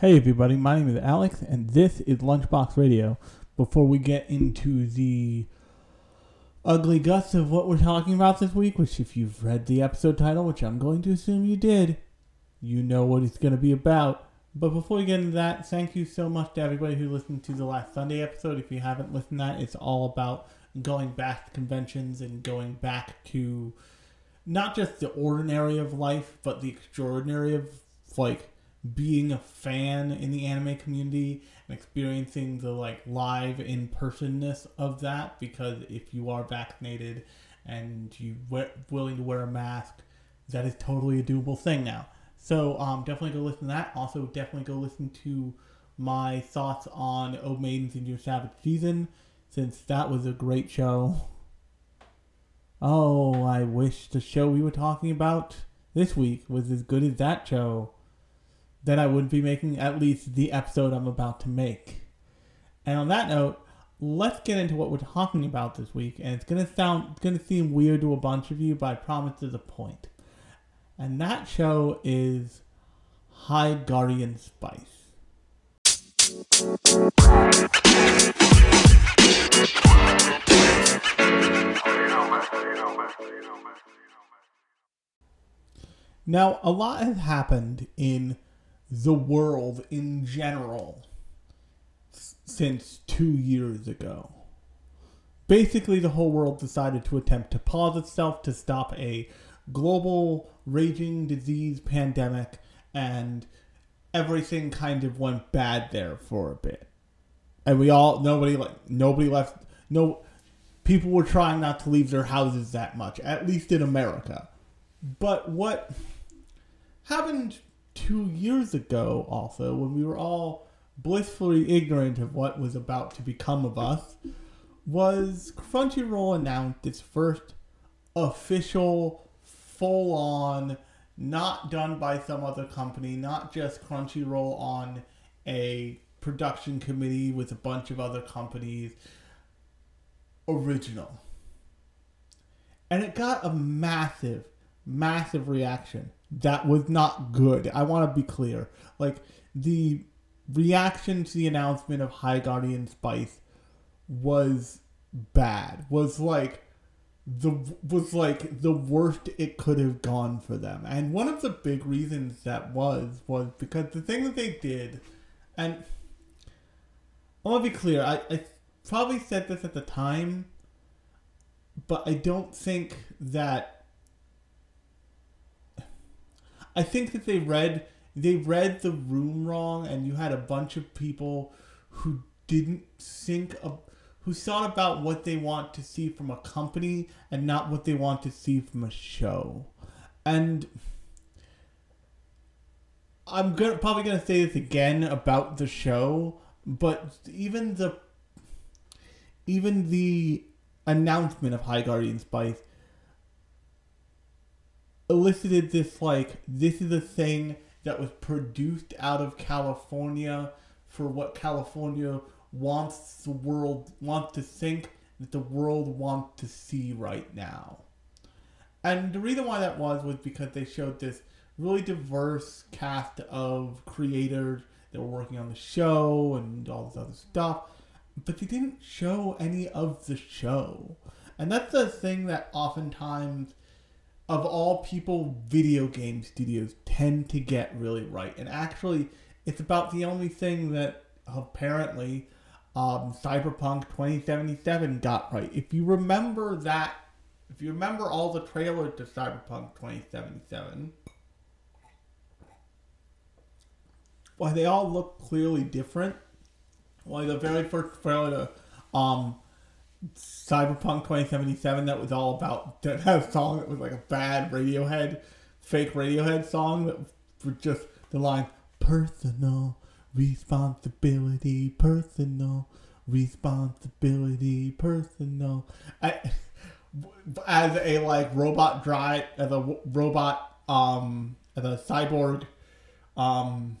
Hey everybody, my name is Alex, and this is Lunchbox Radio. Before we get into the ugly guts of what we're talking about this week, which if you've read the episode title, which I'm going to assume you did, you know what it's going to be about. But before we get into that, thank you so much to everybody who listened to the last Sunday episode. If you haven't listened to that, it's all about going back to conventions and going back to not just the ordinary of life, but the extraordinary of like being a fan in the anime community and experiencing the like live in personness of that because if you are vaccinated and you wear, willing to wear a mask that is totally a doable thing now. So um, definitely go listen to that. Also definitely go listen to my thoughts on oh maidens in your savage season since that was a great show. Oh i wish the show we were talking about this week was as good as that show then I wouldn't be making at least the episode I'm about to make. And on that note, let's get into what we're talking about this week. And it's gonna sound, it's gonna seem weird to a bunch of you, but I promise there's a point. And that show is High Guardian Spice. Now, a lot has happened in the world in general since two years ago. Basically, the whole world decided to attempt to pause itself to stop a global raging disease pandemic, and everything kind of went bad there for a bit. And we all, nobody nobody left, no, people were trying not to leave their houses that much, at least in America. But what happened two years ago, also, when we were all blissfully ignorant of what was about to become of us, was Crunchyroll announced its first official, full on, not done by some other company, not just Crunchyroll on a production committee with a bunch of other companies, original. And it got a massive, massive reaction that was not good. I want to be clear. Like the reaction to the announcement of High Guardian Spice was bad. Was like the was like the worst it could have gone for them. And one of the big reasons that was was because the thing that they did and I want to be clear, I, I probably said this at the time, but I don't think that I think that they read they read the room wrong, and you had a bunch of people who didn't think of who thought about what they want to see from a company and not what they want to see from a show. And I'm gonna, probably to say this again about the show, but even the even the announcement of High Guardian Spice elicited this like this is a thing that was produced out of California for what California wants the world wants to think that the world wants to see right now. And the reason why that was was because they showed this really diverse cast of creators that were working on the show and all this other stuff, but they didn't show any of the show. And that's the thing that oftentimes of all people, video game studios tend to get really right. And actually, it's about the only thing that apparently um, Cyberpunk 2077 got right. If you remember that, if you remember all the trailers to Cyberpunk 2077, why they all look clearly different. Why the very first trailer to um, Cyberpunk 2077 that was all about that had a song that was like a bad Radiohead, fake Radiohead song that was just the line personal responsibility, personal responsibility, personal. I, as a like robot drive, as a robot um as a cyborg um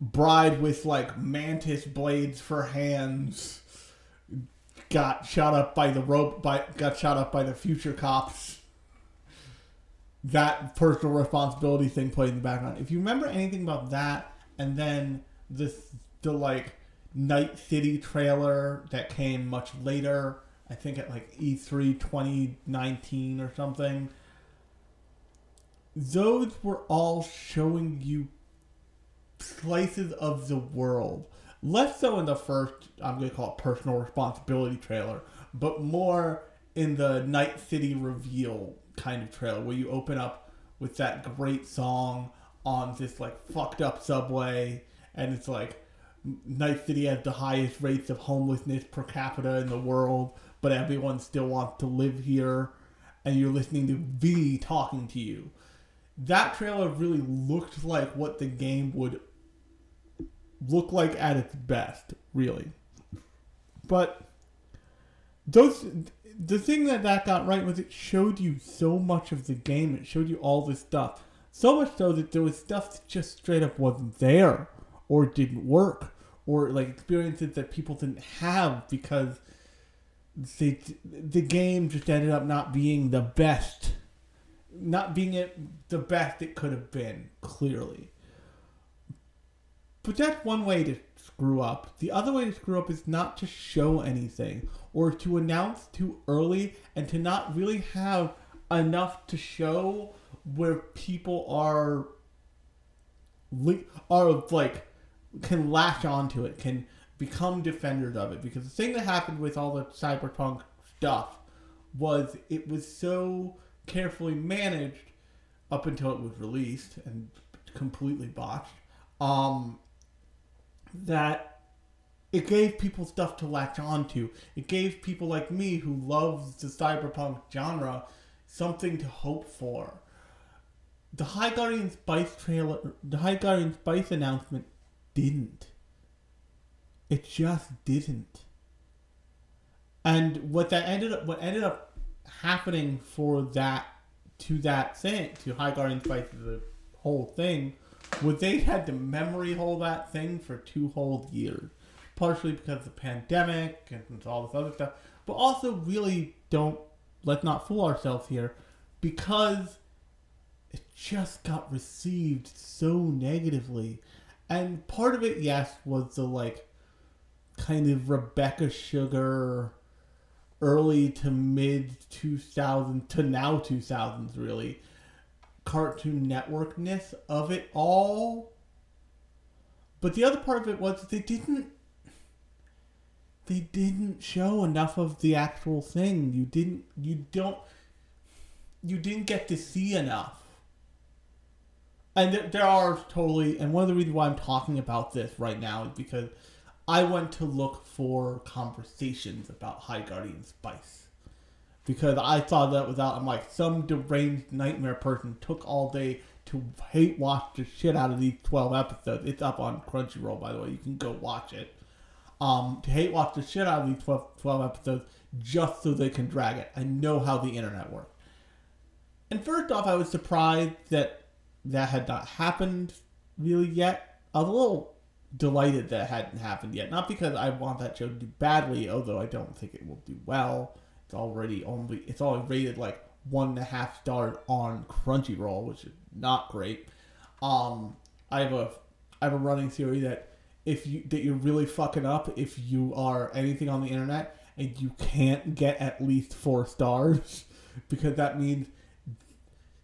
bride with like mantis blades for hands got shot up by the rope by got shot up by the future cops that personal responsibility thing played in the background. If you remember anything about that, and then this the like Night City trailer that came much later, I think at like E3 2019 or something. Those were all showing you slices of the world. Less so in the first, I'm going to call it personal responsibility trailer, but more in the Night City reveal kind of trailer where you open up with that great song on this like fucked up subway and it's like Night City has the highest rates of homelessness per capita in the world, but everyone still wants to live here and you're listening to V talking to you. That trailer really looked like what the game would look like at its best, really. But those the thing that that got right was it showed you so much of the game. It showed you all this stuff. So much so that there was stuff that just straight up wasn't there or didn't work or like experiences that people didn't have because the the game just ended up not being the best not being it the best it could have been clearly but that's one way to screw up the other way to screw up is not to show anything or to announce too early and to not really have enough to show where people are are like can latch onto it, can become defenders of it. Because the thing that happened with all the cyberpunk stuff was it was so carefully managed up until it was released and completely botched um, that it gave people stuff to latch onto. It gave people like me who loves the cyberpunk genre something to hope for. The High Guardian Spice trailer, the High Guardian Spice announcement didn't. It just didn't. And what that ended up, what ended up happening for that to that thing to High Guardian Spice the whole thing was they had to memory hold that thing for two whole years partially because of the pandemic and all this other stuff, but also really don't let's not fool ourselves here because it just got received so negatively. And part of it, yes, was the like kind of Rebecca Sugar early to mid 2000 to now 2000s really cartoon networkness of it all but the other part of it was they didn't they didn't show enough of the actual thing. You didn't you don't you didn't get to see enough. And there, there are totally and one of the reasons why I'm talking about this right now is because I went to look for conversations about High Guardian Spice. Because I saw that was out. I'm like, some deranged nightmare person took all day to hate watch the shit out of these 12 episodes. It's up on Crunchyroll, by the way. You can go watch it um, to hate watch the shit out of these 12, 12 episodes just so they can drag it. I know how the internet works. And first off, I was surprised that that had not happened really yet. I was a little delighted that hadn't happened yet. Not because I want that show to do badly, although I don't think it will do well. It's already only it's only rated like one and a half stars on Crunchyroll, which is not great. Um, I have a I have a running theory that if you that you're really fucking up if you are anything on the internet and you can't get at least four stars because that means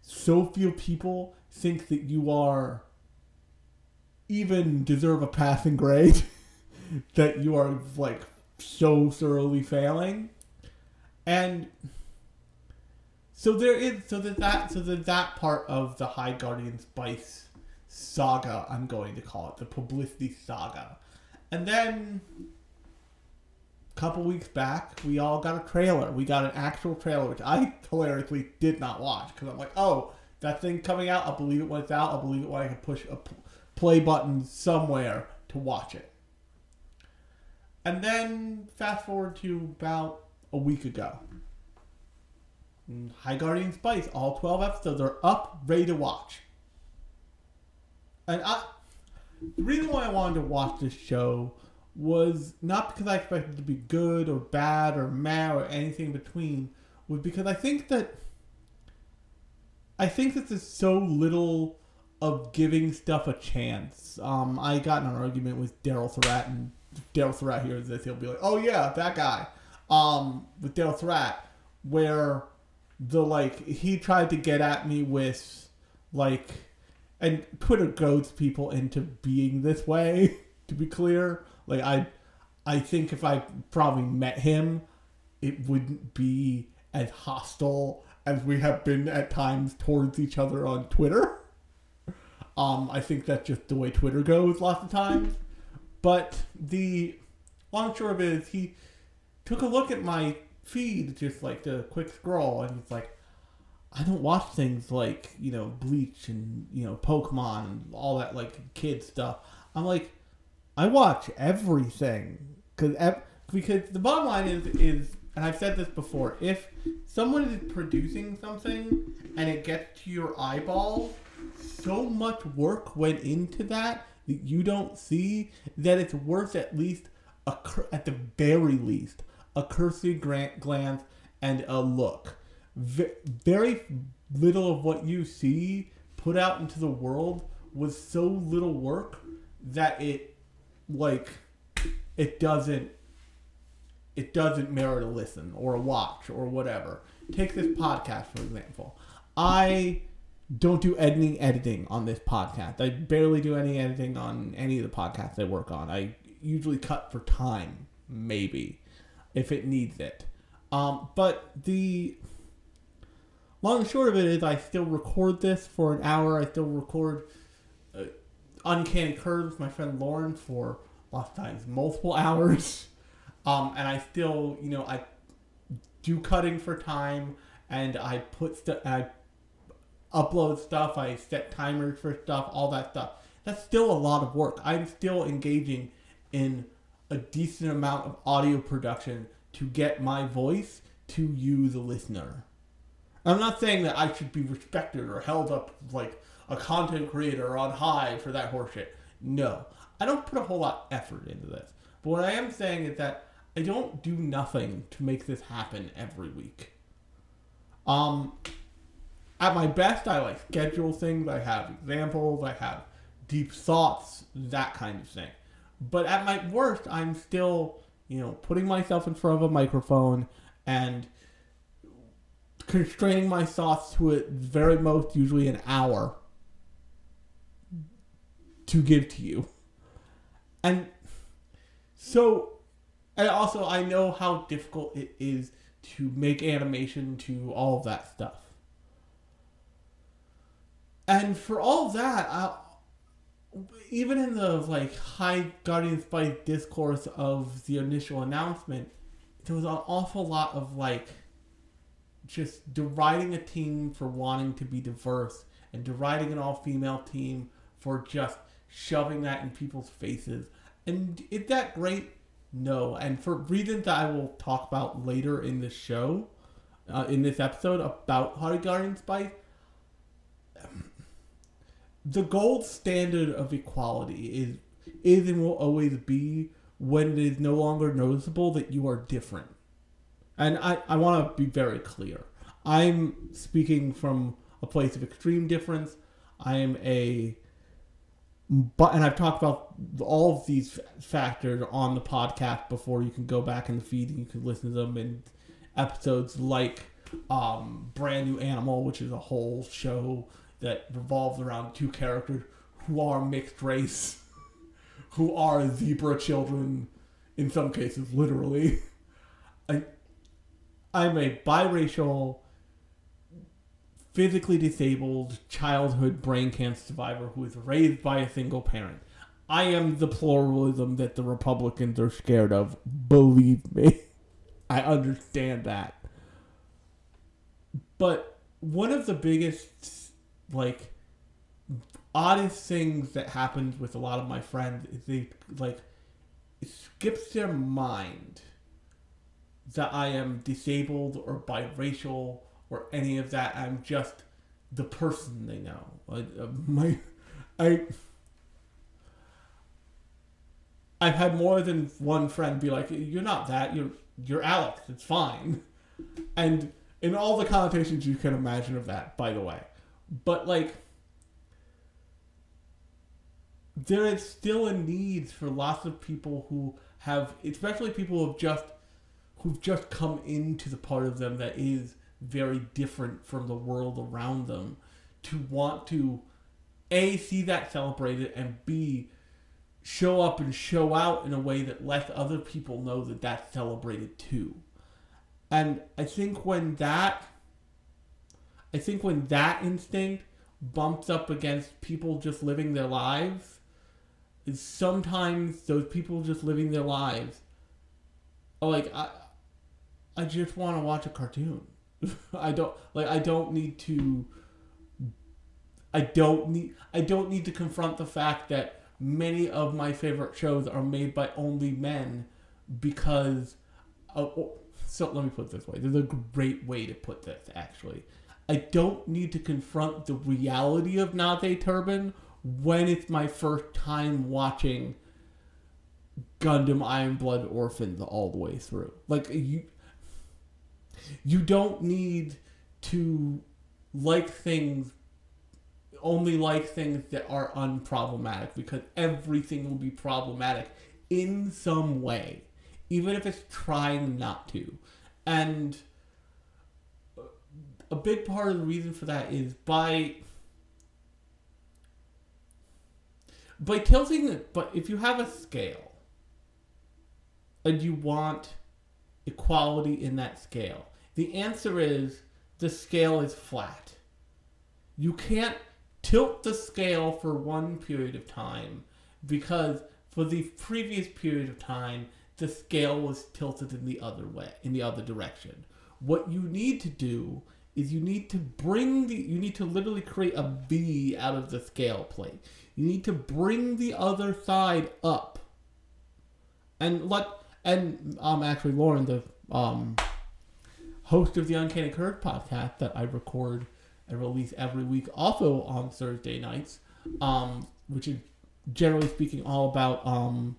so few people think that you are even deserve a passing grade that you are like so thoroughly failing and so there is so that that so that that part of the high guardian spice saga, I'm going to call it the publicity saga. And then a couple weeks back, we all got a trailer. We got an actual trailer, which I hilariously did not watch because I'm like, oh, that thing coming out, I'll believe it when it's out. I'll believe it when I can push a play button somewhere to watch it. And then fast forward to about a week ago. High Guardian Spice, all 12 episodes are up, ready to watch. And I, the reason why I wanted to watch this show was not because I expected it to be good or bad or meh or anything in between, was because I think that I think this is so little of giving stuff a chance. Um, I got in an argument with Daryl Surat, and Daryl Surat hears this, he'll be like, "Oh yeah, that guy." Um, with Daryl Surat, where the like he tried to get at me with like, and Twitter goads people into being this way. To be clear, like I, I think if I probably met him, it wouldn't be as hostile as we have been at times towards each other on Twitter. Um, I think that's just the way Twitter goes lots of times. But the long short of it is he took a look at my feed, just like the quick scroll, and he's like, I don't watch things like, you know, Bleach and, you know, Pokemon and all that, like, kid stuff. I'm like, I watch everything. Cause, ev- because the bottom line is, is, and I've said this before, if someone is producing something and it gets to your eyeball, so much work went into that that you don't see that it's worth at least a cur- at the very least a cursory glance and a look. Very little of what you see put out into the world was so little work that it like it doesn't it doesn't merit a listen or a watch or whatever. Take this podcast for example. I don't do any editing on this podcast. I barely do any editing on any of the podcasts I work on. I usually cut for time, maybe, if it needs it. Um, but the long and short of it is, I still record this for an hour. I still record uh, Uncanny Curves with my friend Lauren for lots of times multiple hours. Um, and I still, you know, I do cutting for time, and I put st- I upload stuff, I set timers for stuff, all that stuff. That's still a lot of work. I'm still engaging in a decent amount of audio production to get my voice to you, the listener. I'm not saying that I should be respected or held up like a content creator on high for that horseshit. No. I don't put a whole lot of effort into this. But what I am saying is that I don't do nothing to make this happen every week. Um, at my best, I like schedule things. I have examples. I have deep thoughts, that kind of thing. But at my worst, I'm still, you know, putting myself in front of a microphone and constraining my thoughts to at very most usually an hour to give to you. And so, and also I know how difficult it is to make animation to all of that stuff. And for all that, I, even in the like high Guardian Spice discourse of the initial announcement, there was an awful lot of like just deriding a team for wanting to be diverse and deriding an all female team for just shoving that in people's faces. And is that great? No. And for reasons that I will talk about later in the show, uh, in this episode about High Guardian Spice, the gold standard of equality is is and will always be when it is no longer noticeable that you are different. And I, I want to be very clear. I'm speaking from a place of extreme difference. I am a but and I've talked about all of these factors on the podcast before. You can go back in the feed and you can listen to them in episodes like um, Brand New Animal, which is a whole show that revolves around two characters who are mixed race, who are zebra children, in some cases, literally. I, I'm a biracial, physically disabled childhood brain cancer survivor who is raised by a single parent. I am the pluralism that the Republicans are scared of. Believe me. I understand that. But one of the biggest, like, oddest things that happens with a lot of my friends is they, like, skips their mind that I am disabled or biracial or any of that. I'm just the person they know. Like, uh, my, I, I've had more than one friend be like, "You're not that. You're you're Alex. It's fine." And in all the connotations you can imagine of that, by the way. But like there is still a need for lots of people who have especially people who've just who've just come into the part of them that is very different from the world around them to want to a see that celebrated and b show up and show out in a way that lets other people know that that's celebrated too. And i think when that i think when that instinct bumps up against people just living their lives sometimes those people just living their lives are like i i just want to watch a cartoon i don't like i don't need to I don't need I don't need to confront the fact that many of my favorite shows are made by only men because oh, oh so let me put it this way. There's a great way to put this actually. I don't need to confront the reality of Nazi Turban when it's my first time watching Gundam Iron Blood Orphans all the way through. Like you you don't need to like things only like things that are unproblematic because everything will be problematic in some way, even if it's trying not to. And a big part of the reason for that is by by tilting it but if you have a scale and you want equality in that scale the answer is the scale is flat. You can't tilt the scale for one period of time because for the previous period of time the scale was tilted in the other way in the other direction. What you need to do is you need to bring the you need to literally create a v out of the scale plate you need to bring the other side up and let and um actually lauren the um host of the uncanny curve podcast that i record and release every week, also on Thursday nights, um, which is generally speaking all about um,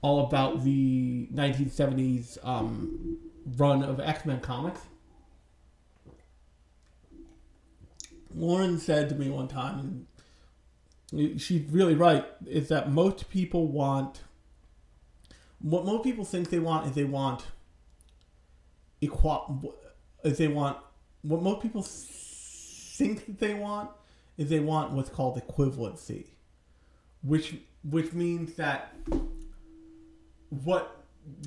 all about the 1970s um, run of X Men comics. Lauren said to me one time, and she's really right, is that most people want what most people think they want is they want equal is they want what most people think that they want is they want what's called equivalency, which which means that what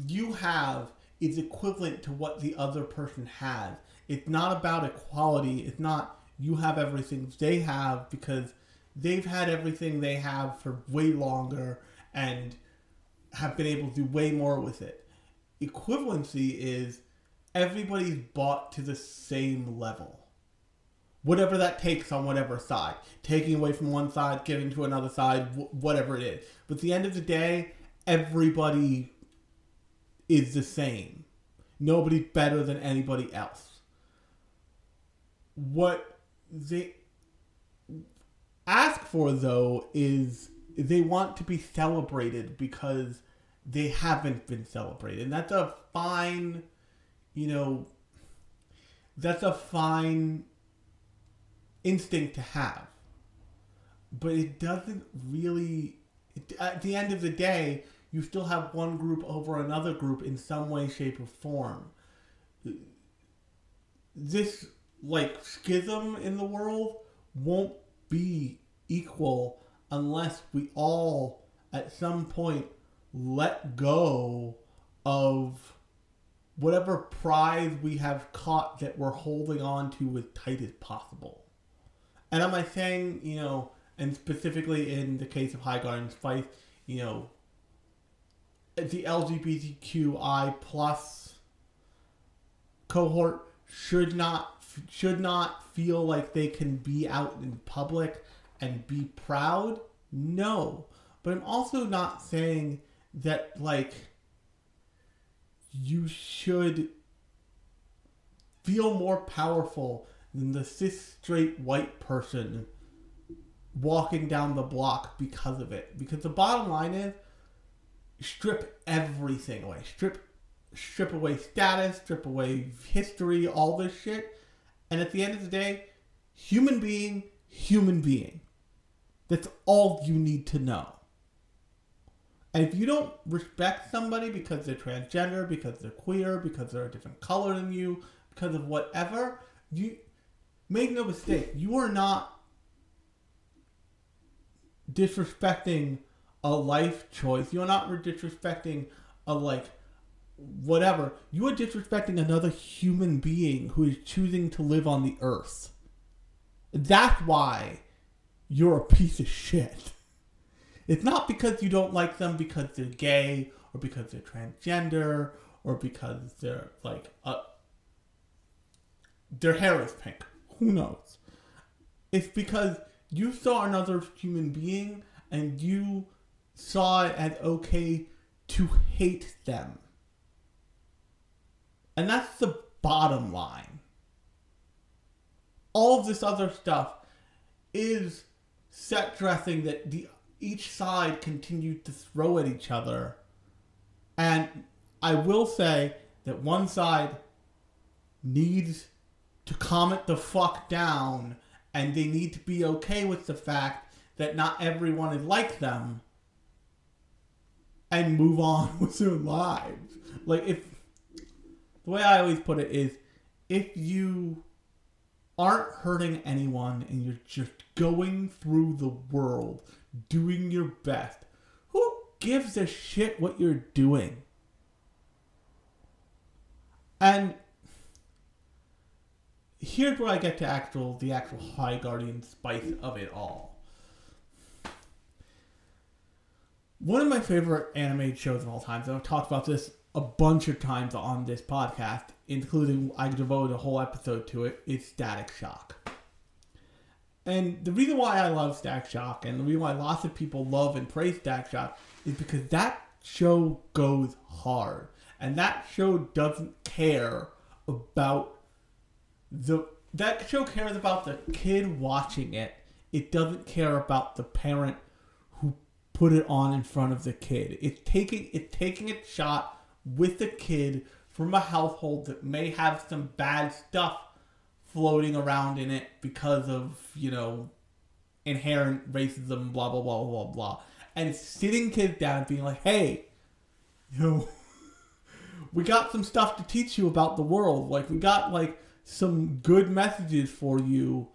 you have is equivalent to what the other person has. It's not about equality. It's not you have everything they have because they've had everything they have for way longer and have been able to do way more with it. Equivalency is everybody's bought to the same level whatever that takes on whatever side. Taking away from one side, giving to another side, whatever it is. But at the end of the day, everybody is the same. Nobody's better than anybody else. What they ask for, though, is they want to be celebrated because they haven't been celebrated. And that's a fine, you know, that's a fine instinct to have. But it doesn't really. At the end of the day, you still have one group over another group in some way, shape, or form. This, like, schism in the world won't be equal unless we all, at some point, let go of whatever prize we have caught that we're holding on to as tight as possible. And am I saying, you know, and specifically in the case of High Guardian Spice, you know, the LGBTQI plus cohort should not should not feel like they can be out in public and be proud. No, but I'm also not saying that like you should feel more powerful than the cis straight white person walking down the block because of it. Because the bottom line is strip everything away. Strip strip away status, strip away history, all this shit. And at the end of the day, human being, human being. That's all you need to know. And if you don't respect somebody because they're transgender, because they're queer, because they're a different color than you, because of whatever, you make no mistake, you are not disrespecting a life choice. You're not disrespecting a like whatever. You are disrespecting another human being who is choosing to live on the earth. That's why you're a piece of shit. It's not because you don't like them because they're gay or because they're transgender or because they're like uh, their hair is pink. Who knows? It's because you saw another human being and you saw it as okay to hate them. And that's the bottom line. All of this other stuff is set dressing that the each side continued to throw at each other. And I will say that one side needs to calm it the fuck down and they need to be okay with the fact that not everyone is like them and move on with their lives. Like if the way I always put it is if you aren't hurting anyone and you're just going through the world doing your best, who gives a shit what you're doing? And here's where I get to actual the actual high guardian spice of it all. One of my favorite animated shows of all time, and I've talked about this a bunch of times on this podcast, including I devoted a whole episode to it, is Static Shock. And the reason why I love Static Shock and the reason why lots of people love and praise Static Shock is because that show goes hard. And that show doesn't care about the that show cares about the kid watching it. It doesn't care about the parent who put it on in front of the kid. It's taking it's taking a shot with a kid from a household that may have some bad stuff floating around in it because of, you know, inherent racism, blah blah blah blah blah. And sitting kids down and being like, hey, you know, we got some stuff to teach you about the world. Like we got like some good messages for you,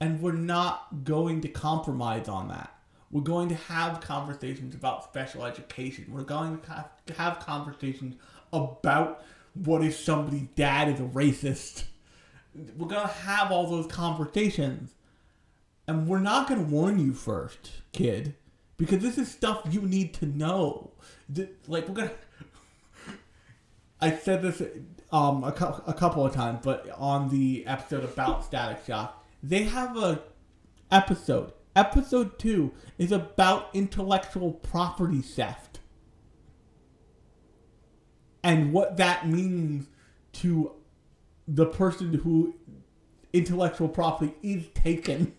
and we're not going to compromise on that. We're going to have conversations about special education. We're going to have, conversations about what if somebody's dad is a racist. We're going to have all those conversations. And we're not going to warn you first, kid, because this is stuff you need to know. Like, we're going to. I said this um, a, cu- a couple of times, but on the episode about Static Shock, they have a episode. Episode two is about intellectual property theft and what that means to the person who intellectual property is taken.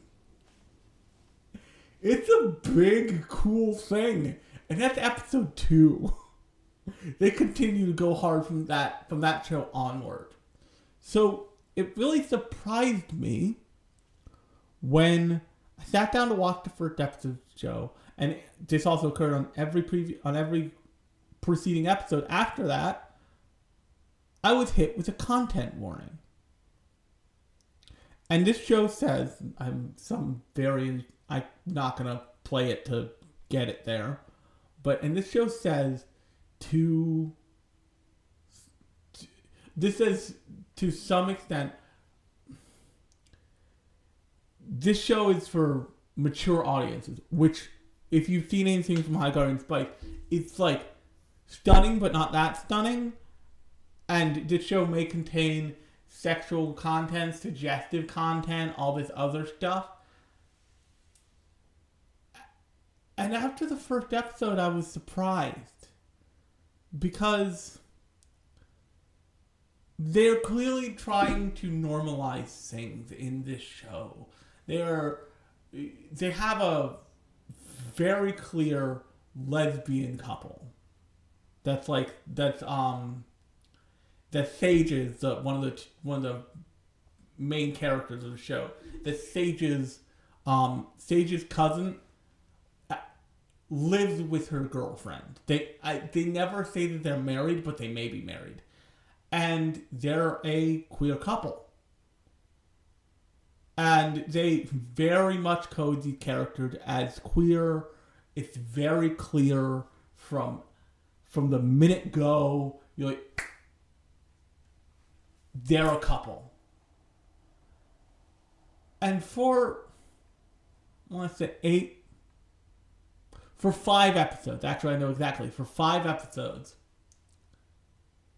It's a big, cool thing, and that's episode two. they continue to go hard from that from that show onward. So it really surprised me when sat down to watch the first episode of show, and this also occurred on every preview on every preceding episode after that. I was hit with a content warning. And this show says I'm some very I'm not gonna play it to get it there. But and this show says to, this is to some extent this show is for mature audiences which if you've seen anything from high guardian spice it's like stunning but not that stunning. And this show may contain sexual content suggestive content all this other stuff. And after the first episode i was surprised. Because they're clearly trying to normalize things in this show. They're they have a very clear lesbian couple. That's like that's um that Sage is the one of the one of the main characters of the show. That Sage's um, Sage's cousin uh, lives with her girlfriend. They I, they never say that they're married, but they may be married, and they're a queer couple. And they very much code the character as queer. It's very clear from from the minute go. You're like, they're a couple. And for, I want to say eight, for five episodes, actually, I know exactly, for five episodes,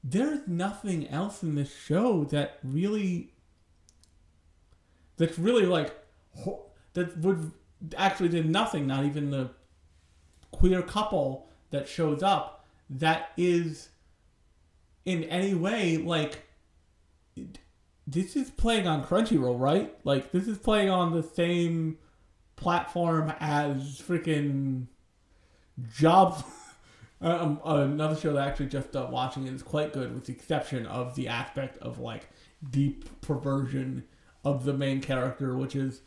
there's nothing else in this show that really, that's really like, that would actually did nothing, not even the queer couple that shows up, that is in any way like this is playing on Crunchyroll, right? Like this is playing on the same platform as freaking Job. um, another show that I actually just uh, watching is quite good, with the exception of the aspect of like deep perversion of the main character, which is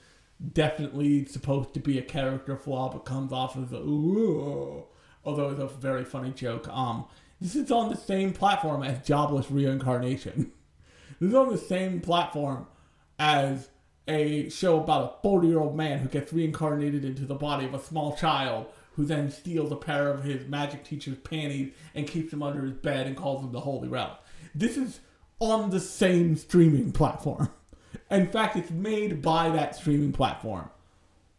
definitely supposed to be a character flaw, but comes off as a ooh, although it's a very funny joke. Um, this is on the same platform as Jobless Reincarnation. this is on the same platform as a show about a 40 year old man who gets reincarnated into the body of a small child who then steals a pair of his magic teacher's panties and keeps them under his bed and calls them the Holy Realm. This is on the same streaming platform. In fact, it's made by that streaming platform.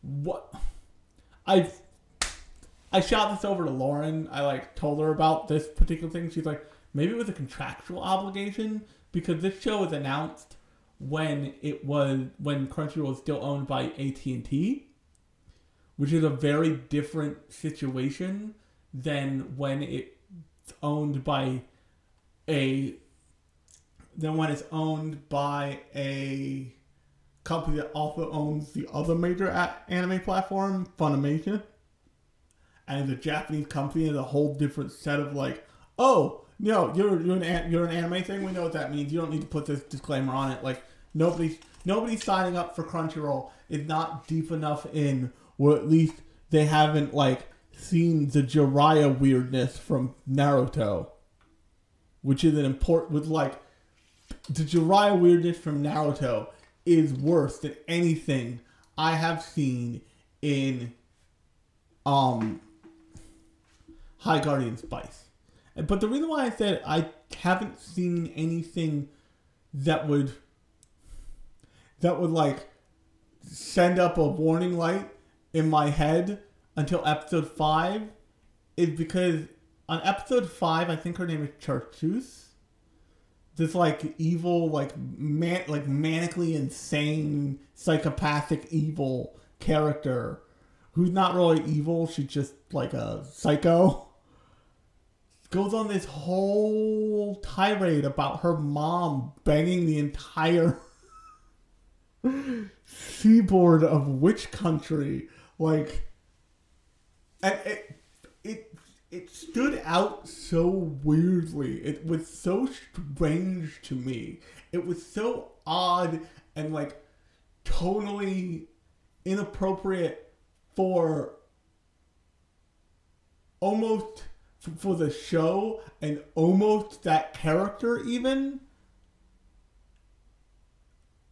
What I've I shot this over to Lauren. I like told her about this particular thing. She's like, maybe it was a contractual obligation because this show was announced when it was when Crunchyroll was still owned by AT and T, which is a very different situation than when it's owned by a than when it's owned by a company that also owns the other major anime platform, Funimation and the Japanese company is a whole different set of like, oh no, you're you're an you're an anime thing. We know what that means. You don't need to put this disclaimer on it. Like nobody's nobody's signing up for Crunchyroll is not deep enough in, or at least they haven't like seen the Jiraiya weirdness from Naruto, which is an important with like the Jiraiya weirdness from Naruto is worse than anything I have seen in um High Guardian Spice. But the reason why I said I haven't seen anything that would that would like send up a warning light in my head until episode five is because on episode five, I think her name is Chartreuse. This like evil, like man, like manically insane, psychopathic, evil character who's not really evil. She's just like a psycho goes on this whole tirade about her mom banging the entire seaboard of which country like and it it stood out so weirdly. It was so strange to me. It was so odd and like totally inappropriate for almost for the show and almost that character even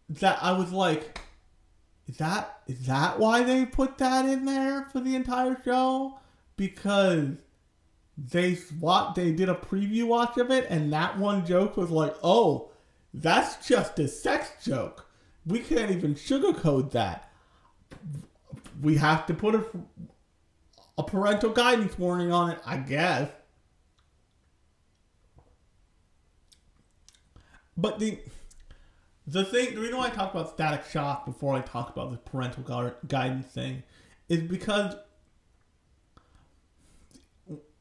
that I was like is that is that why they put that in there for the entire show? Because they what they did a preview watch of it and that one joke was like oh that's just a sex joke we can't even sugarcoat that we have to put a a parental guidance warning on it, I guess. But the the thing, the reason why I talk about Static Shock before I talk about the parental guidance thing is because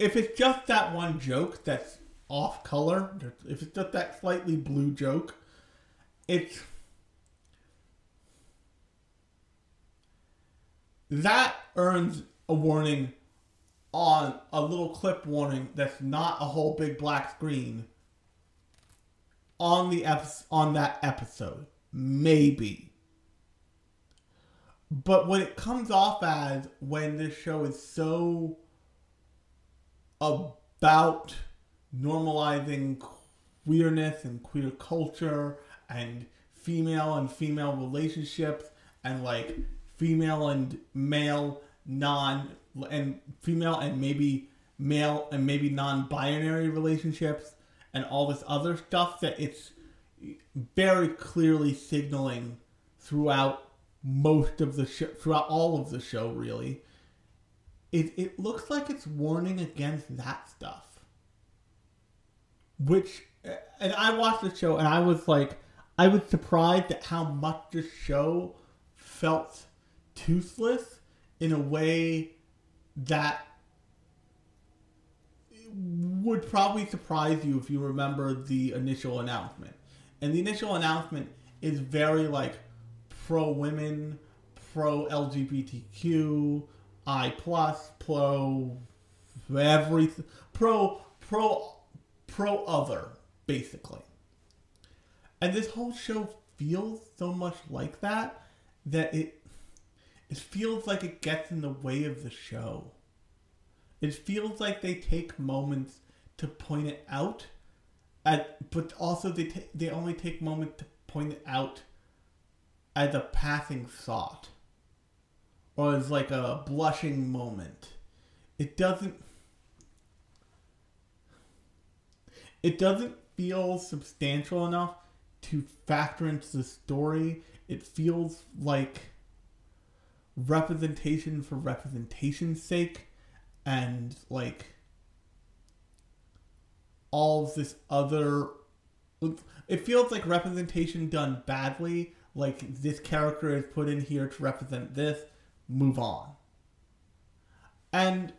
if it's just that one joke that's off color, if it's just that slightly blue joke, it's that earns a warning on a little clip warning that's not a whole big black screen on the ep- on that episode. maybe. But what it comes off as when this show is so about normalizing queerness and queer culture and female and female relationships and like female and male non and female and maybe male and maybe non-binary relationships and all this other stuff that it's very clearly signaling throughout most of the show throughout all of the show really it, it looks like it's warning against that stuff which and i watched the show and i was like i was surprised at how much the show felt toothless in a way that would probably surprise you if you remember the initial announcement. And the initial announcement is very like pro women, pro LGBTQ, I plus, pro everything, pro pro pro other basically. And this whole show feels so much like that that it it feels like it gets in the way of the show. It feels like they take moments to point it out, at, but also they ta- they only take moments to point it out as a passing thought or as like a blushing moment. It doesn't. It doesn't feel substantial enough to factor into the story. It feels like representation for representation's sake and like all of this other it feels like representation done badly like this character is put in here to represent this move on. And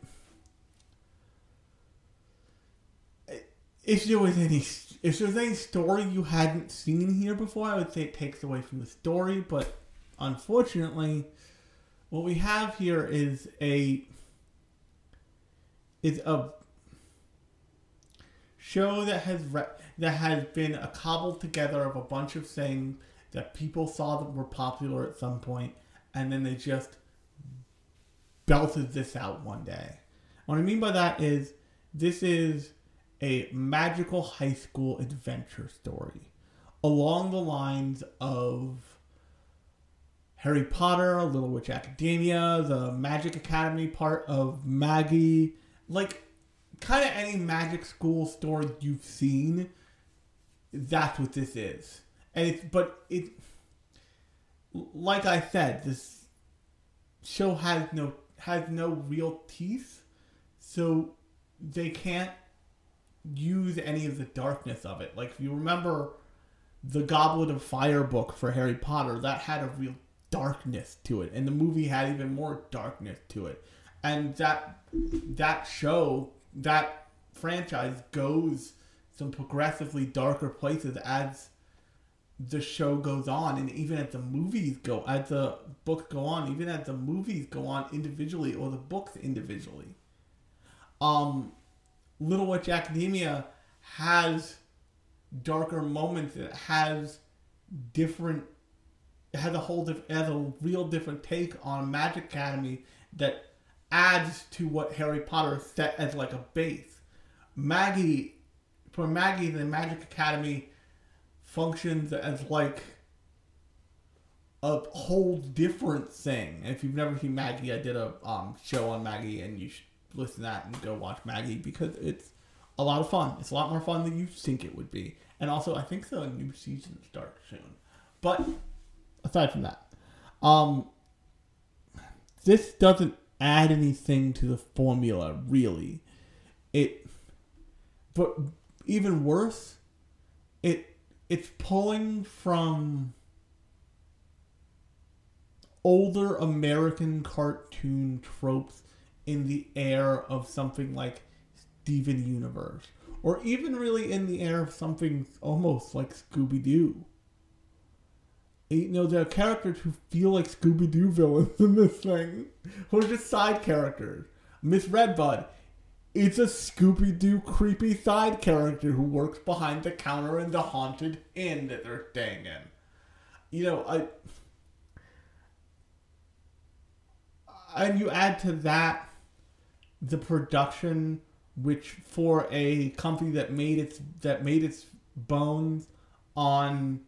if there was any if there's any story you hadn't seen here before i would say it takes away from the story but unfortunately what we have here is a is a show that has re- that has been a cobbled together of a bunch of things that people saw that were popular at some point, and then they just belted this out one day. What I mean by that is this is a magical high school adventure story along the lines of Harry Potter, Little Witch Academia, the Magic Academy part of Maggie, like kind of any magic school story you've seen. That's what this is, and it's but it, like I said, this show has no has no real teeth, so they can't use any of the darkness of it. Like if you remember the Goblet of Fire book for Harry Potter, that had a real darkness to it, and the movie had even more darkness to it. And that that show, that franchise goes some progressively darker places as the show goes on, and even as the movies go, as the books go on, even as the movies go on individually or the books individually. Um, Little Witch Academia has darker moments. It has different it has a whole diff- it has a real different take on Magic Academy that adds to what Harry Potter set as like a base. Maggie, for Maggie, the Magic Academy functions as like a whole different thing. If you've never seen Maggie, I did a um, show on Maggie, and you should listen to that and go watch Maggie because it's a lot of fun. It's a lot more fun than you think it would be. And also, I think the new season starts soon. But aside from that, um, this doesn't add anything to the formula, really. It, but even worse, it it's pulling from older American cartoon tropes in the air of something like Steven Universe, or even really in the air of something almost like Scooby Doo you know, there are characters who feel like Scooby Doo villains in this thing, who are just side characters. Miss Redbud, it's a Scooby Doo creepy side character who works behind the counter in the haunted inn that they're staying in. you know, I and you add to that the production which for a company that made its that made its bones on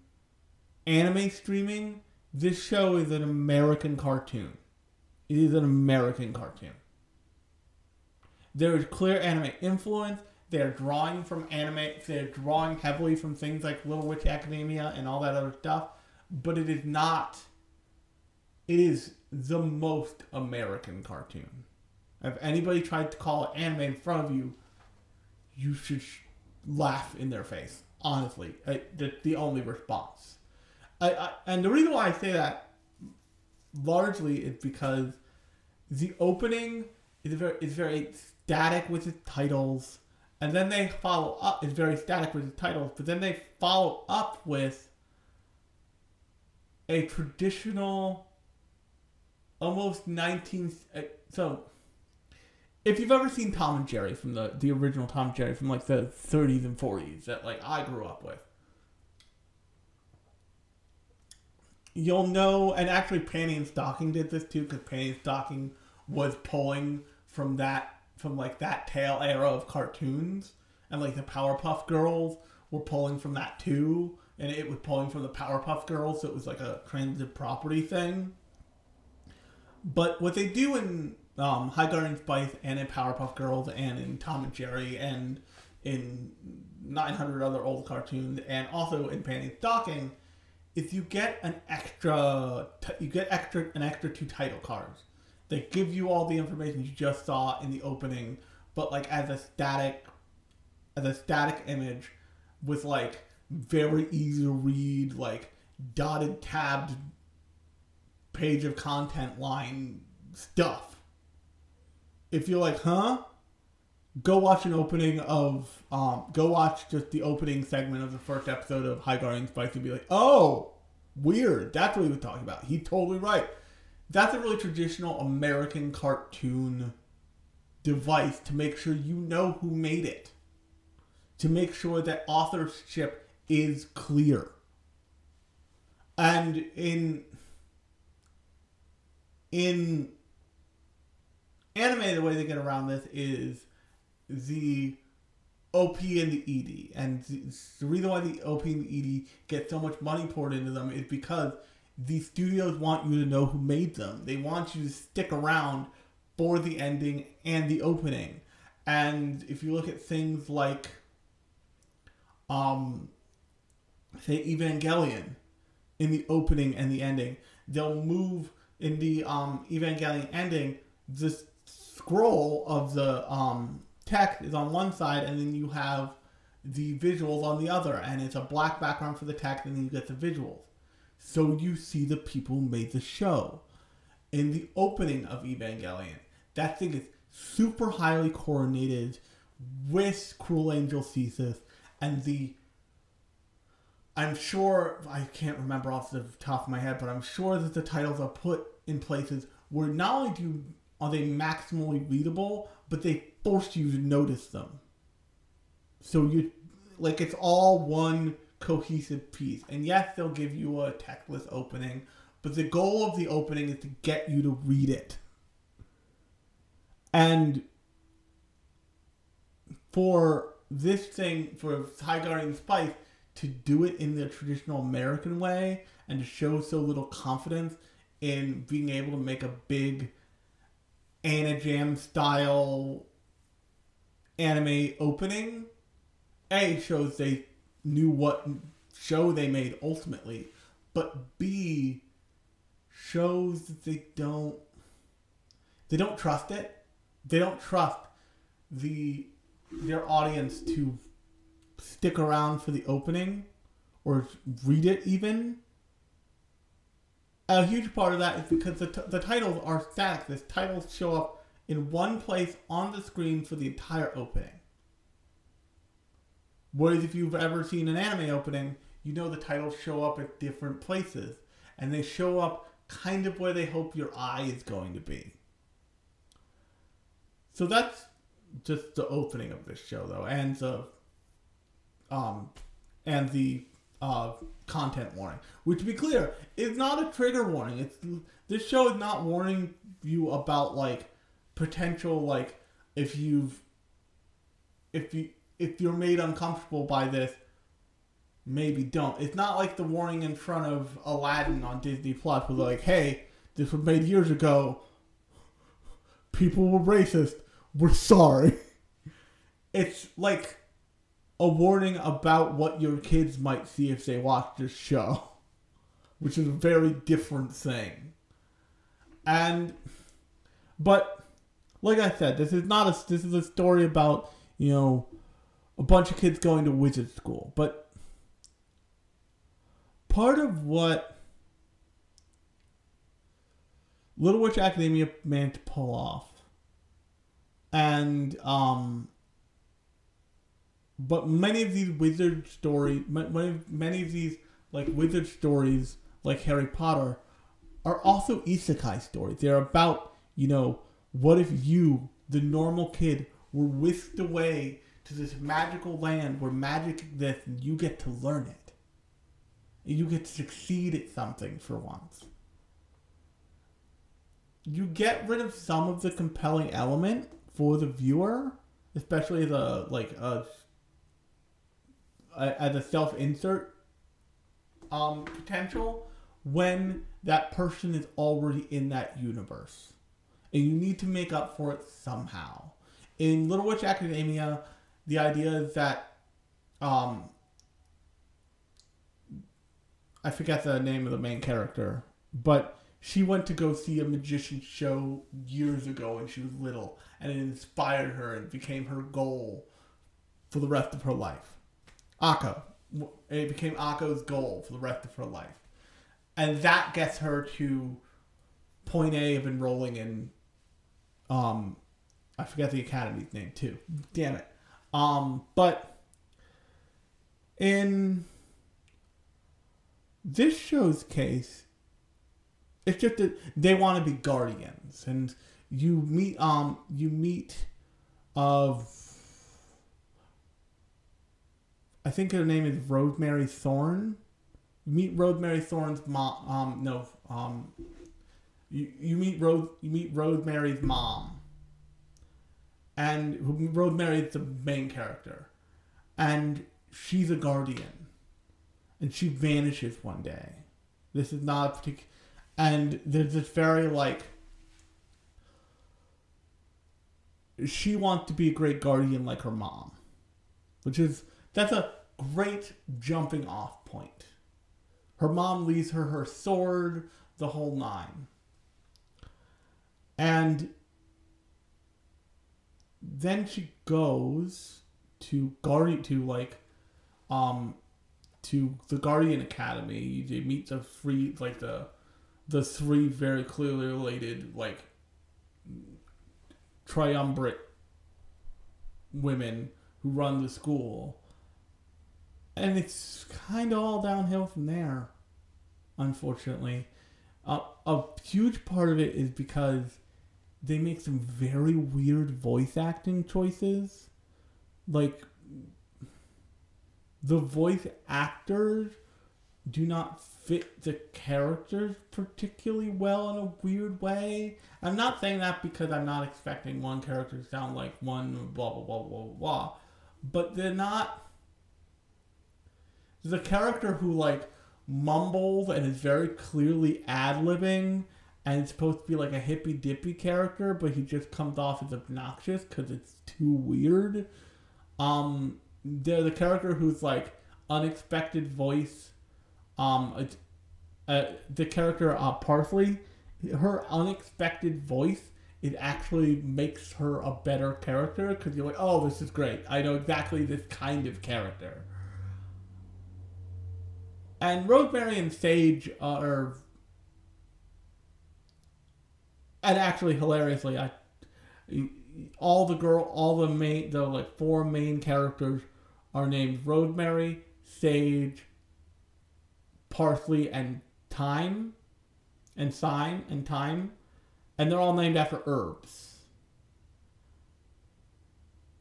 anime streaming this show is an american cartoon it is an american cartoon there is clear anime influence they're drawing from anime they're drawing heavily from things like little witch academia and all that other stuff but it is not it is the most american cartoon if anybody tried to call it anime in front of you, you should sh- laugh in their face. Honestly, that's the only response. I, I, and the reason why I say that largely is because the opening is very is very static with its titles, and then they follow up. It's very static with its titles, but then they follow up with a traditional, almost 19th. Uh, so if you've ever seen Tom and Jerry from the the original Tom and Jerry from like the 30s and 40s that like I grew up with, you'll know. And actually, Panty and Stocking did this too because Panty and Stocking was pulling from that from like that tail era of cartoons, and like the Powerpuff Girls were pulling from that too, and it was pulling from the Powerpuff Girls, so it was like a transitive property thing. But what they do in um, High Guardian Spice and in Powerpuff Girls and in Tom and Jerry and in 900 other old cartoons and also in Panty Stocking is you get an extra you get extra an extra two title cards. They give you all the information you just saw in the opening, but like as a static as a static image with like very easy to read like dotted tabbed page of content line stuff if you're like, huh? Go watch an opening of, um, go watch just the opening segment of the first episode of High Guardian Spice and be like, oh, weird. That's what he was talking about. He's totally right. That's a really traditional American cartoon device to make sure you know who made it, to make sure that authorship is clear. And in in anime, the way they get around this is the OP and the ED. And the reason why the OP and the ED get so much money poured into them is because the studios want you to know who made them. They want you to stick around for the ending and the opening. And if you look at things like, um, say Evangelion, in the opening and the ending, they'll move in the um, Evangelion ending. This scroll of the um, text is on one side, and then you have the visuals on the other, and it's a black background for the text, and then you get the visuals. So you see the people made the show. In the opening of Evangelion, that thing is super highly coordinated with Cruel Angel Thesis, and the I'm sure I can't remember off the top of my head, but I'm sure that the titles are put in places where not only do are they maximally readable, but they force you to notice them. So you like it's all one cohesive piece. And yes, they'll give you a textless opening, but the goal of the opening is to get you to read it. And for this thing, for High Guardian Spice, to do it in the traditional American way and to show so little confidence in being able to make a big Anijam style anime opening, A shows they knew what show they made ultimately, but B shows that they don't they don't trust it. They don't trust the their audience to stick around for the opening or read it even a huge part of that is because the, t- the titles are static. The titles show up in one place on the screen for the entire opening. Whereas if you've ever seen an anime opening, you know the titles show up at different places. And they show up kind of where they hope your eye is going to be. So that's just the opening of this show though. And the um and the uh, content warning. Which, to be clear, is not a trigger warning. It's this show is not warning you about like potential like if you've if you if you're made uncomfortable by this, maybe don't. It's not like the warning in front of Aladdin on Disney Plus was like, hey, this was made years ago. People were racist. We're sorry. It's like a warning about what your kids might see if they watch this show, which is a very different thing. And, but, like I said, this is not a, this is a story about, you know, a bunch of kids going to wizard school. But part of what Little Witch Academia managed to pull off, and um, but many of these wizard stories, many many of these like wizard stories, like Harry Potter, are also isekai stories. They're about you know what if you, the normal kid, were whisked away to this magical land where magic exists and you get to learn it. You get to succeed at something for once. You get rid of some of the compelling element for the viewer, especially the like a as a self insert um, potential when that person is already in that universe. And you need to make up for it somehow. In Little Witch Academia, the idea that um, I forget the name of the main character, but she went to go see a magician show years ago when she was little, and it inspired her and became her goal for the rest of her life. Akko. It became Akko's goal for the rest of her life. And that gets her to point A of enrolling in um I forget the academy's name too. Damn it. Um but in this show's case it's just that they want to be guardians and you meet um you meet of I think her name is Rosemary Thorn. You meet Rosemary Thorn's mom. Um, no, um, you, you meet Rose. You meet Rosemary's mom, and Rosemary is the main character, and she's a guardian, and she vanishes one day. This is not a particular, and there's this very like. She wants to be a great guardian like her mom, which is that's a great jumping off point. Her mom leaves her her sword, the whole nine. And then she goes to guardian to like um to the Guardian Academy. They meet the three like the the three very clearly related like triumvirate women who run the school and it's kind of all downhill from there. Unfortunately, uh, a huge part of it is because they make some very weird voice acting choices. Like the voice actors do not fit the characters particularly well in a weird way. I'm not saying that because I'm not expecting one character to sound like one blah blah blah blah blah, but they're not the character who like mumbles and is very clearly ad libbing and it's supposed to be like a hippy dippy character, but he just comes off as obnoxious because it's too weird. Um, the the character who's like unexpected voice, um, uh, the character uh, Parsley, her unexpected voice it actually makes her a better character because you're like, oh, this is great. I know exactly this kind of character. And Rosemary and Sage are. And actually, hilariously, I all the girl, all the main, the like four main characters are named Rosemary, Sage, Parsley, and Thyme, and Sign and Thyme, and they're all named after herbs.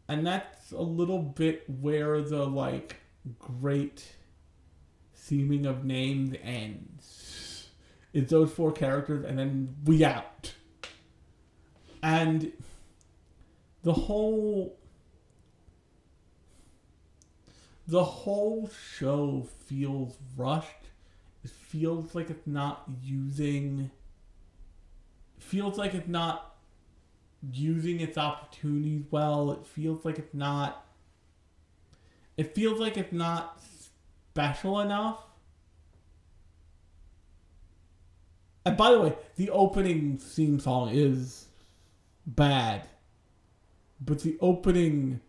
And that's a little bit where the like great seeming of names ends. It's those four characters, and then we out. And the whole the whole show feels rushed. It feels like it's not using feels like it's not using its opportunities well. It feels like it's not it feels like it's not special enough. And by the way, the opening theme song is bad. But the opening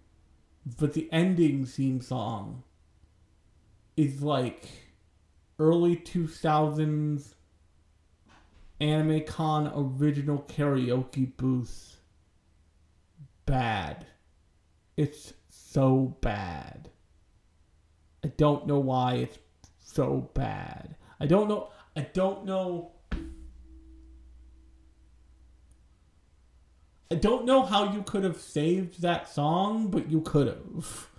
but the ending theme song is like early 2000s Anime Con original karaoke booth bad. It's so bad. I don't know why it's so bad. I don't know. I don't know. I don't know how you could have saved that song, but you could have.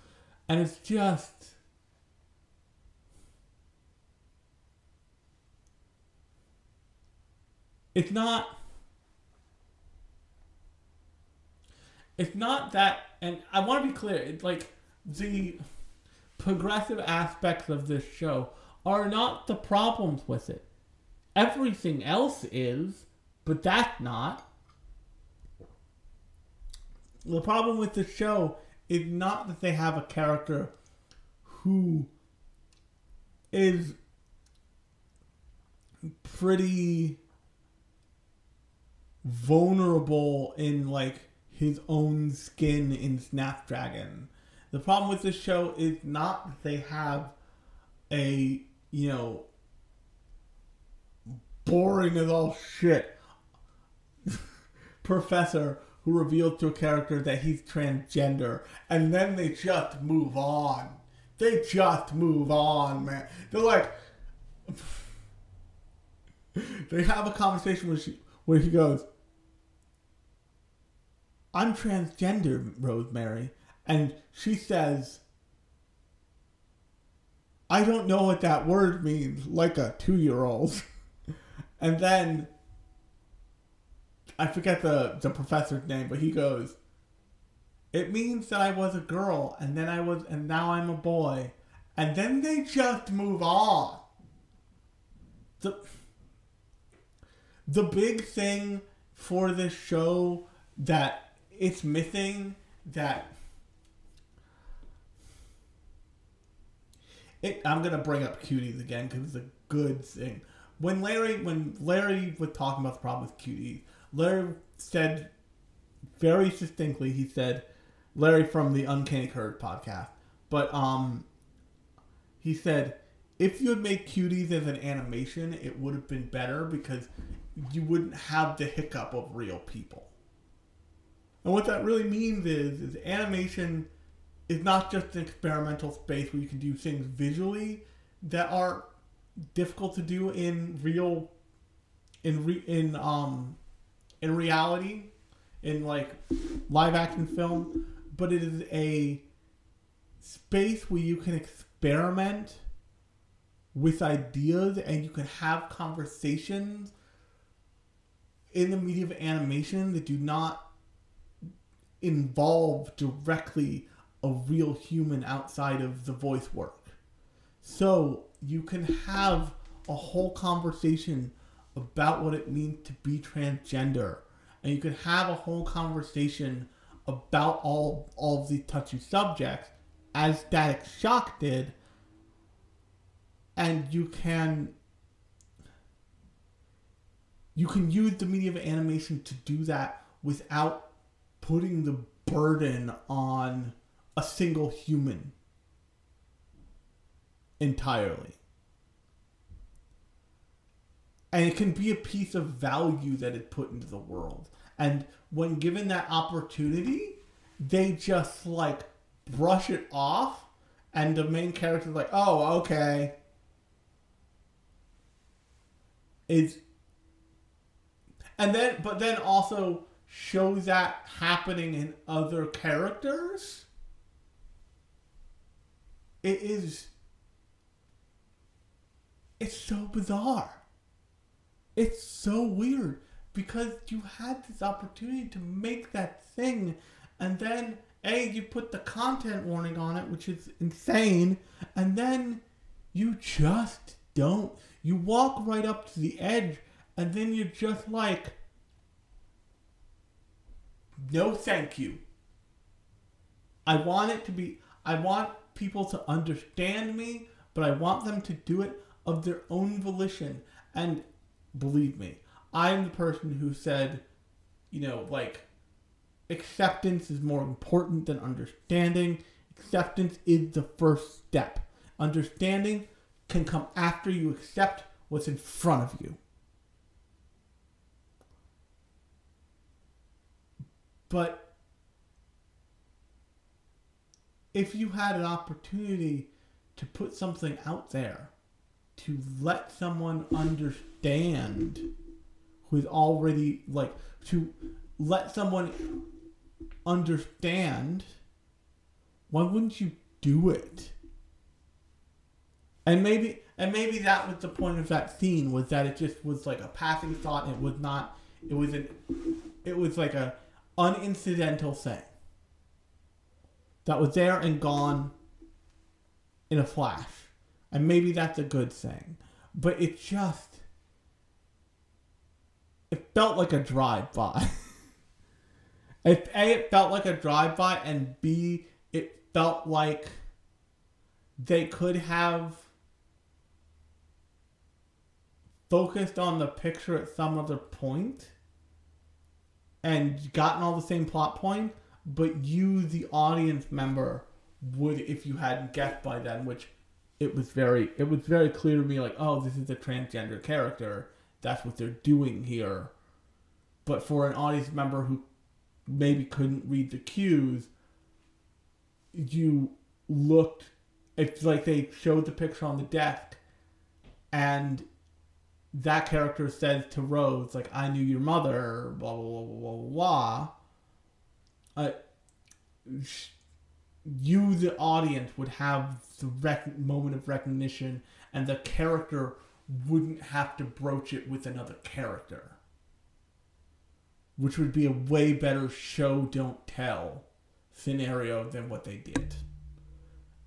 And it's just. It's not. It's not that. And I want to be clear. It's like the progressive aspects of this show are not the problems with it. Everything else is, but that's not. The problem with the show is not that they have a character who is pretty vulnerable in like his own skin in Snapdragon. The problem with this show is not that they have a, you know, boring as all shit professor who revealed to a character that he's transgender, and then they just move on. They just move on, man. They're like, they have a conversation where she, where he goes, "I'm transgender, Rosemary," and she says, "I don't know what that word means," like a two-year-old, and then I forget the the professor's name, but he goes, "It means that I was a girl, and then I was, and now I'm a boy, and then they just move on." The the big thing for this show that it's missing that it I'm gonna bring up cuties again because it's a good thing. When Larry when Larry was talking about the problem with cuties, Larry said very succinctly. he said, Larry from the Uncanny Curve podcast, but um, he said, if you had made cuties as an animation, it would have been better because you wouldn't have the hiccup of real people. And what that really means is, is animation is not just an experimental space where you can do things visually that are difficult to do in real, in re, in um, in reality, in like live action film, but it is a space where you can experiment with ideas and you can have conversations in the medium of animation that do not involve directly a real human outside of the voice work. So you can have a whole conversation about what it means to be transgender. And you could have a whole conversation about all all of these touchy subjects as static shock did and you can you can use the medium of animation to do that without putting the burden on a single human entirely and it can be a piece of value that it put into the world. And when given that opportunity, they just like brush it off, and the main character like, "Oh, okay." Is and then, but then also show that happening in other characters. It is it's so bizarre. It's so weird because you had this opportunity to make that thing, and then a you put the content warning on it, which is insane, and then you just don't. You walk right up to the edge, and then you're just like, no, thank you. I want it to be. I want people to understand me, but I want them to do it of their own volition. And believe me, I'm the person who said, you know, like, acceptance is more important than understanding. Acceptance is the first step. Understanding can come after you accept what's in front of you. But if you had an opportunity to put something out there to let someone understand who's already like to let someone understand why wouldn't you do it and maybe and maybe that was the point of that scene was that it just was like a passing thought it was not it was an it was like a unincidental thing that was there and gone in a flash. And maybe that's a good thing. But it just it felt like a drive by. if A it felt like a drive by and B it felt like they could have focused on the picture at some other point and gotten all the same plot point but you, the audience member, would if you hadn't guessed by then, which it was very it was very clear to me like, oh, this is a transgender character. That's what they're doing here. But for an audience member who maybe couldn't read the cues, you looked it's like they showed the picture on the desk and that character says to Rose, like, I knew your mother, blah blah blah blah blah blah uh, you, the audience, would have the rec- moment of recognition, and the character wouldn't have to broach it with another character. Which would be a way better show don't tell scenario than what they did.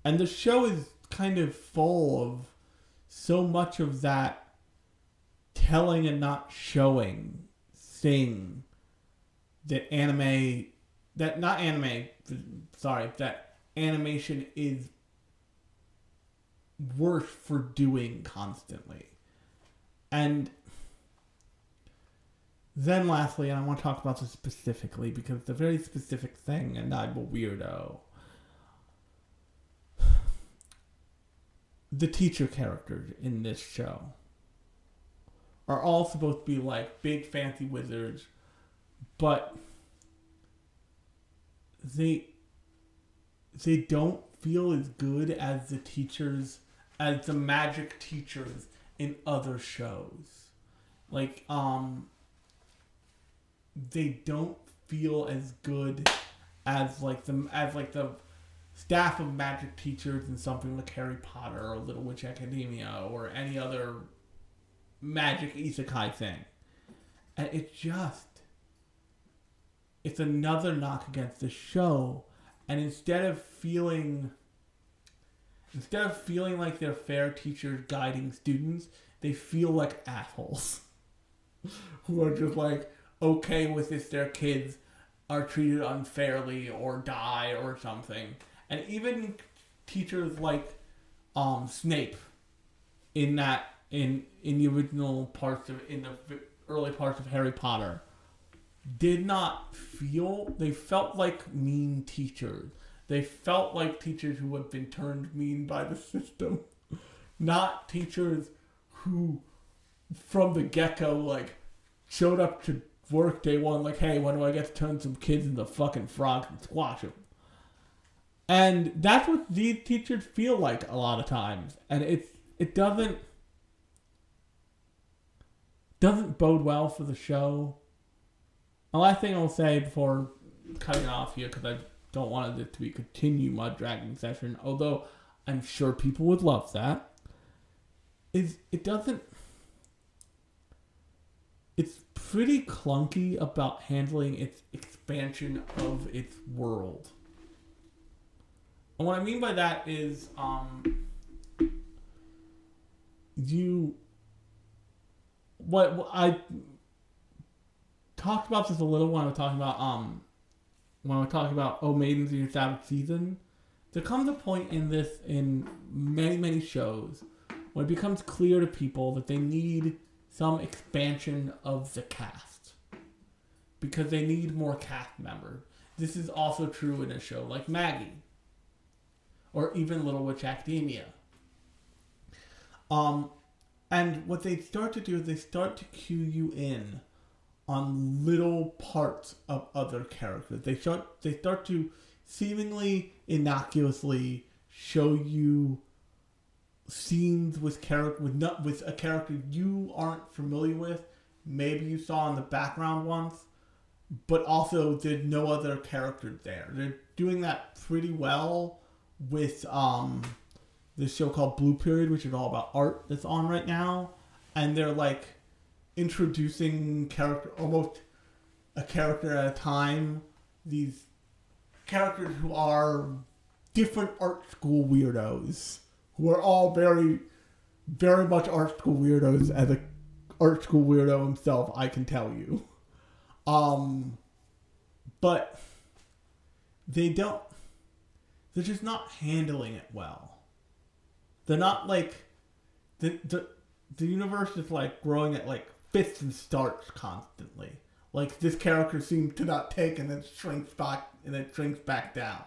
And the show is kind of full of so much of that telling and not showing thing that anime that not anime sorry that animation is worth for doing constantly. And then lastly and i want to talk about this specifically because it's a very specific thing and i'm a weirdo. The teacher characters in this show are all supposed to be like big fancy wizards but they they don't feel as good as the teachers as the magic teachers in other shows. Like um they don't feel as good as like the as like the staff of magic teachers in something like Harry Potter or Little Witch Academia or any other magic isekai thing. And it just it's another knock against the show. And instead of feeling instead of feeling like they're fair teachers guiding students, they feel like assholes. Who are just like okay with this their kids are treated unfairly or die or something. And even teachers like um, Snape in that in in the original parts of in the early parts of Harry Potter did not feel they felt like mean teachers. They felt like teachers who have been turned mean by the system, not teachers who, from the get go, like showed up to work day one, like, hey, when do I get to turn some kids into fucking frogs and squash them? And that's what these teachers feel like a lot of times, and it's it doesn't doesn't bode well for the show the last thing I'll say before cutting off here, because I don't want it to be continue my dragging session, although I'm sure people would love that, is it doesn't it's pretty clunky about handling its expansion of its world. And what I mean by that is um you what I talked about this a little when I was talking about um when I was talking about Oh Maidens in Your Savage Season. There comes a point in this in many many shows when it becomes clear to people that they need some expansion of the cast because they need more cast members. This is also true in a show like Maggie or even Little Witch Academia. Um, and what they start to do is they start to cue you in on little parts of other characters. They start they start to seemingly innocuously show you scenes with character with not with a character you aren't familiar with. Maybe you saw in the background once, but also there's no other characters there. They're doing that pretty well with um this show called Blue Period, which is all about art that's on right now, and they're like introducing character almost a character at a time. These characters who are different art school weirdos who are all very, very much art school weirdos. As a art school weirdo himself, I can tell you. Um, but they don't. They're just not handling it well. They're not like the the the universe is like growing at like fits and starts constantly. Like this character seems to not take and then shrinks back and then shrinks back down.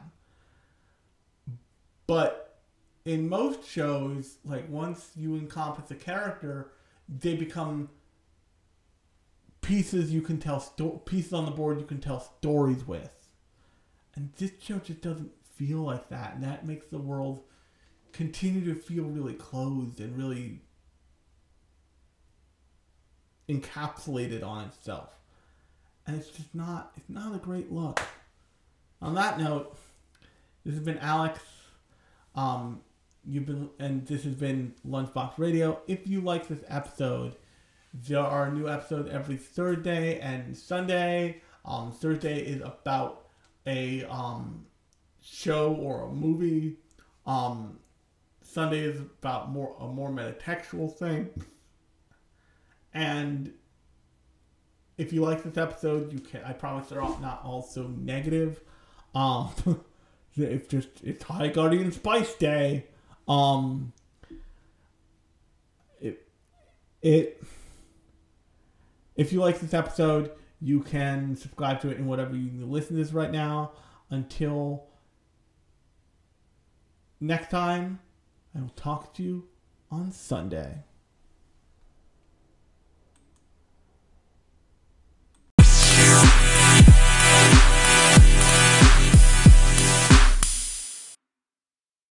But in most shows, like once you encompass a character, they become pieces you can tell sto- pieces on the board you can tell stories with. And this show just doesn't feel like that, and that makes the world continue to feel really closed and really encapsulated on itself. And it's just not it's not a great look. On that note, this has been Alex. Um, you've been and this has been Lunchbox Radio. If you like this episode, there are new episodes every Thursday and Sunday. Um, Thursday is about a um, show or a movie. Um, Sunday is about more a more metatextual thing. And if you like this episode, you can. I promise they're all, not all so negative. Um, it's just it's High Guardian Spice Day. Um, it it. If you like this episode, you can subscribe to it in whatever you listen to this right now. Until next time, I will talk to you on Sunday.